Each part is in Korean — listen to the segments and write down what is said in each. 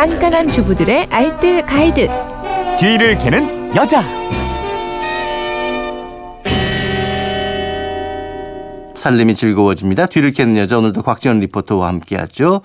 깐깐한 주부들의 알뜰 가이드. 뒤를 캐는 여자. 살림이 즐거워집니다. 뒤를 캐는 여자 오늘도 곽지연 리포터와 함께하죠.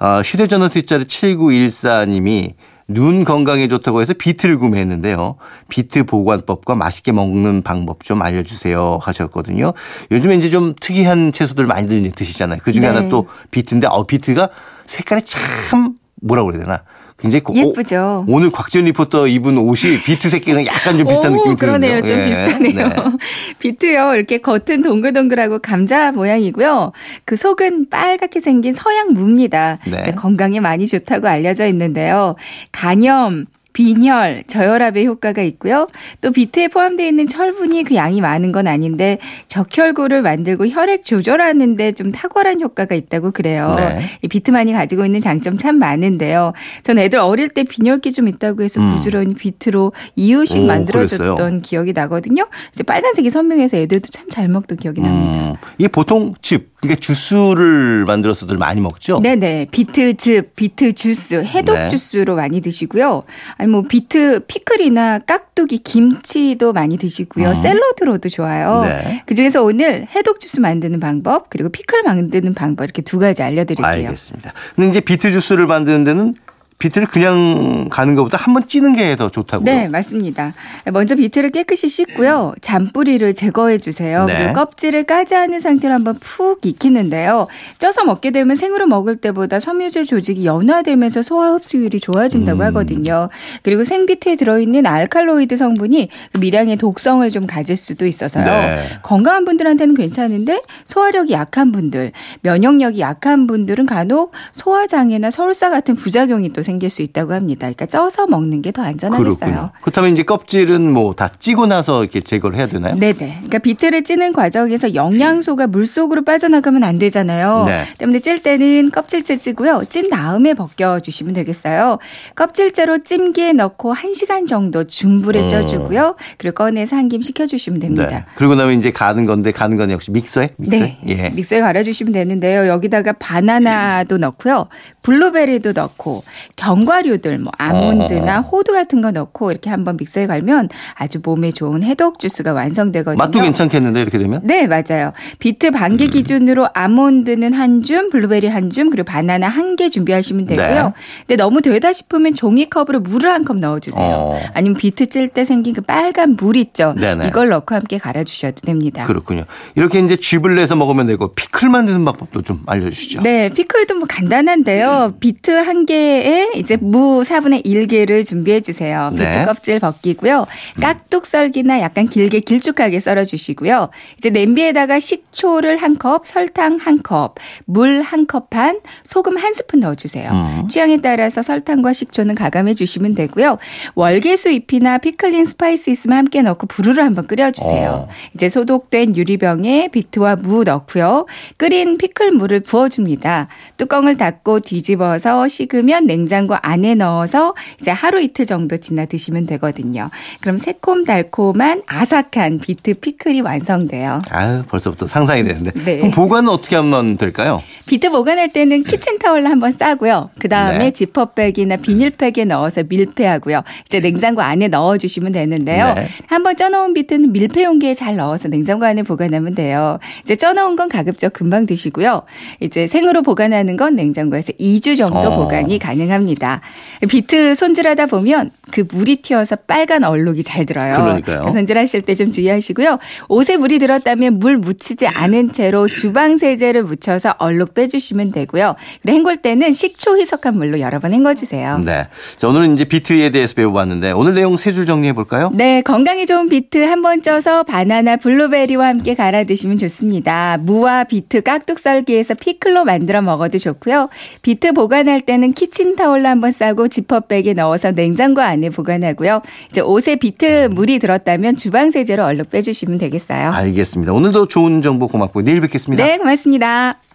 어, 휴대전화 뒷자리 7914님이 눈 건강에 좋다고 해서 비트를 구매했는데요. 비트 보관법과 맛있게 먹는 방법 좀 알려주세요 하셨거든요. 요즘에 이제 좀 특이한 채소들 많이 드시잖아요. 그 중에 네. 하나 또 비트인데 어 비트가 색깔이 참 뭐라고 그래야 되나 굉장히 고- 예쁘죠. 오, 늘 곽지연 리포터 입은 옷이 비트 색깔이랑 약간 좀 비슷한 오, 느낌이 그러네요. 드는데요. 좀 예. 비슷하네요. 네. 비트요. 이렇게 겉은 동글동글하고 감자 모양이고요. 그 속은 빨갛게 생긴 서양 무입니다. 네. 건강에 많이 좋다고 알려져 있는데요. 간염 빈혈, 저혈압의 효과가 있고요. 또 비트에 포함되어 있는 철분이 그 양이 많은 건 아닌데 적혈구를 만들고 혈액 조절하는데 좀 탁월한 효과가 있다고 그래요. 네. 이 비트만이 가지고 있는 장점 참 많은데요. 전 애들 어릴 때 빈혈기 좀 있다고 해서 음. 부지런히 비트로 이유식 오, 만들어줬던 그랬어요? 기억이 나거든요. 이제 빨간색이 선명해서 애들도 참 잘 먹던 기억이 납니다. 음, 이게 보통 즙, 그러니까 주스를 만들어서들 많이 먹죠. 네네. 비트즙, 비트 주스, 해독 네. 주스로 많이 드시고요. 아니 뭐 비트 피클이나 깍두기, 김치도 많이 드시고요. 음. 샐러드로도 좋아요. 네. 그중에서 오늘 해독 주스 만드는 방법 그리고 피클 만드는 방법 이렇게 두 가지 알려드릴게요. 알겠습니다. 근데 이제 비트 주스를 만드는 데는 비트를 그냥 가는 것보다 한 번 찌는 게 더 좋다고요. 네, 맞습니다. 먼저 비트를 깨끗이 씻고요. 잔뿌리를 제거해 주세요. 네. 그리고 껍질을 까지 않은 상태로 한번 푹 익히는데요. 쪄서 먹게 되면 생으로 먹을 때보다 섬유질 조직이 연화되면서 소화 흡수율이 좋아진다고 음. 하거든요. 그리고 생비트에 들어있는 알칼로이드 성분이 그 미량의 독성을 좀 가질 수도 있어서요. 네. 건강한 분들한테는 괜찮은데 소화력이 약한 분들, 면역력이 약한 분들은 간혹 소화장애나 설사 같은 부작용이 또 생길 수 있다고 합니다. 그러니까 쪄서 먹는 게 더 안전하겠어요. 그렇군요. 그렇다면 이제 껍질은 뭐 다 찌고 나서 이렇게 제거를 해야 되나요? 네네. 그러니까 비트를 찌는 과정에서 영양소가 물 속으로 빠져나가면 안 되잖아요. 네. 때문에 찔 때는 껍질째 찌고요. 찐 다음에 벗겨주시면 되겠어요. 껍질째로 찜기에 넣고 1시간 정도 중불에 음. 쪄주고요. 그리고 꺼내서 한 김 식혀주시면 됩니다. 네. 그리고 나면 이제 가는 건데 가는 건 역시 믹서에? 믹서에? 네. 예. 믹서에 갈아주시면 되는데요. 여기다가 바나나도 넣고요. 블루베리도 넣고 견과류들 뭐 아몬드나 어. 호두 같은 거 넣고 이렇게 한번 믹서에 갈면 아주 몸에 좋은 해독 주스가 완성되거든요. 맛도 괜찮겠는데 이렇게 되면? 네, 맞아요. 비트 음. 반개 기준으로 아몬드는 한 줌, 블루베리 한 줌, 그리고 바나나 한 개 준비하시면 되고요. 네. 근데 너무 되다 싶으면 종이컵으로 물을 한 컵 넣어 주세요. 어. 아니면 비트 찔 때 생긴 그 빨간 물 있죠. 네네. 이걸 넣고 함께 갈아 주셔도 됩니다. 그렇군요. 이렇게 이제 즙을 내서 먹으면 되고 피클 만드는 방법도 좀 알려 주시죠. 네, 피클도 뭐 간단한데요. 비트 한 개에 이제 무 4분의 1개를 준비해 주세요. 비트 네. 껍질 벗기고요. 깍둑 썰기나 약간 길게 길쭉하게 썰어 주시고요. 이제 냄비에다가 식초를 한 컵, 설탕 한 컵, 물 한 컵 반, 소금 한 스푼 넣어 주세요. 음. 취향에 따라서 설탕과 식초는 가감해 주시면 되고요. 월계수 잎이나 pickling spice 있으면 함께 넣고 부르르 한번 끓여 주세요. 어. 이제 소독된 유리병에 비트와 무 넣고요. 끓인 피클 물을 부어 줍니다. 뚜껑을 닫고 뒤집어서 식으면 냉장 고 안에 넣어서 이제 하루 이틀 정도 지나 드시면 되거든요. 그럼 새콤달콤한 아삭한 비트 피클이 완성돼요. 아유, 벌써부터 상상이 되는데. 네. 보관은 어떻게 하면 될까요? 비트 보관할 때는 키친타올로 한번 싸고요. 그 다음에 네. 지퍼백이나 비닐팩에 넣어서 밀폐하고요. 이제 냉장고 안에 넣어주시면 되는데요. 네. 한번 쪄놓은 비트는 밀폐 용기에 잘 넣어서 냉장고 안에 보관하면 돼요. 이제 쪄놓은 건 가급적 금방 드시고요. 이제 생으로 보관하는 건 냉장고에서 2주 정도 어. 보관이 가능합니다. 비트 손질하다 보면 그 물이 튀어서 빨간 얼룩이 잘 들어요. 그러니까요. 손질하실 때 좀 주의하시고요. 옷에 물이 들었다면 물 묻히지 않은 채로 주방 세제를 묻혀서 얼룩 빼 주시면 되고요. 그리고 헹굴 때는 식초 희석한 물로 여러 번 헹궈주세요. 네. 자, 오늘은 이제 비트에 대해서 배워봤는데 오늘 내용 세 줄 정리해 볼까요? 네, 건강에 좋은 비트 한 번 쪄서 바나나, 블루베리와 함께 갈아 드시면 좋습니다. 무와 비트 깍둑 썰기해서 피클로 만들어 먹어도 좋고요. 비트 보관할 때는 키친타올로 한번 싸고 지퍼백에 넣어서 냉장고 안에 보관하고요. 이제 옷에 비트 물이 들었다면 주방 세제로 얼룩 빼주시면 되겠어요. 알겠습니다. 오늘도 좋은 정보 고맙고 내일 뵙겠습니다. 네, 고맙습니다.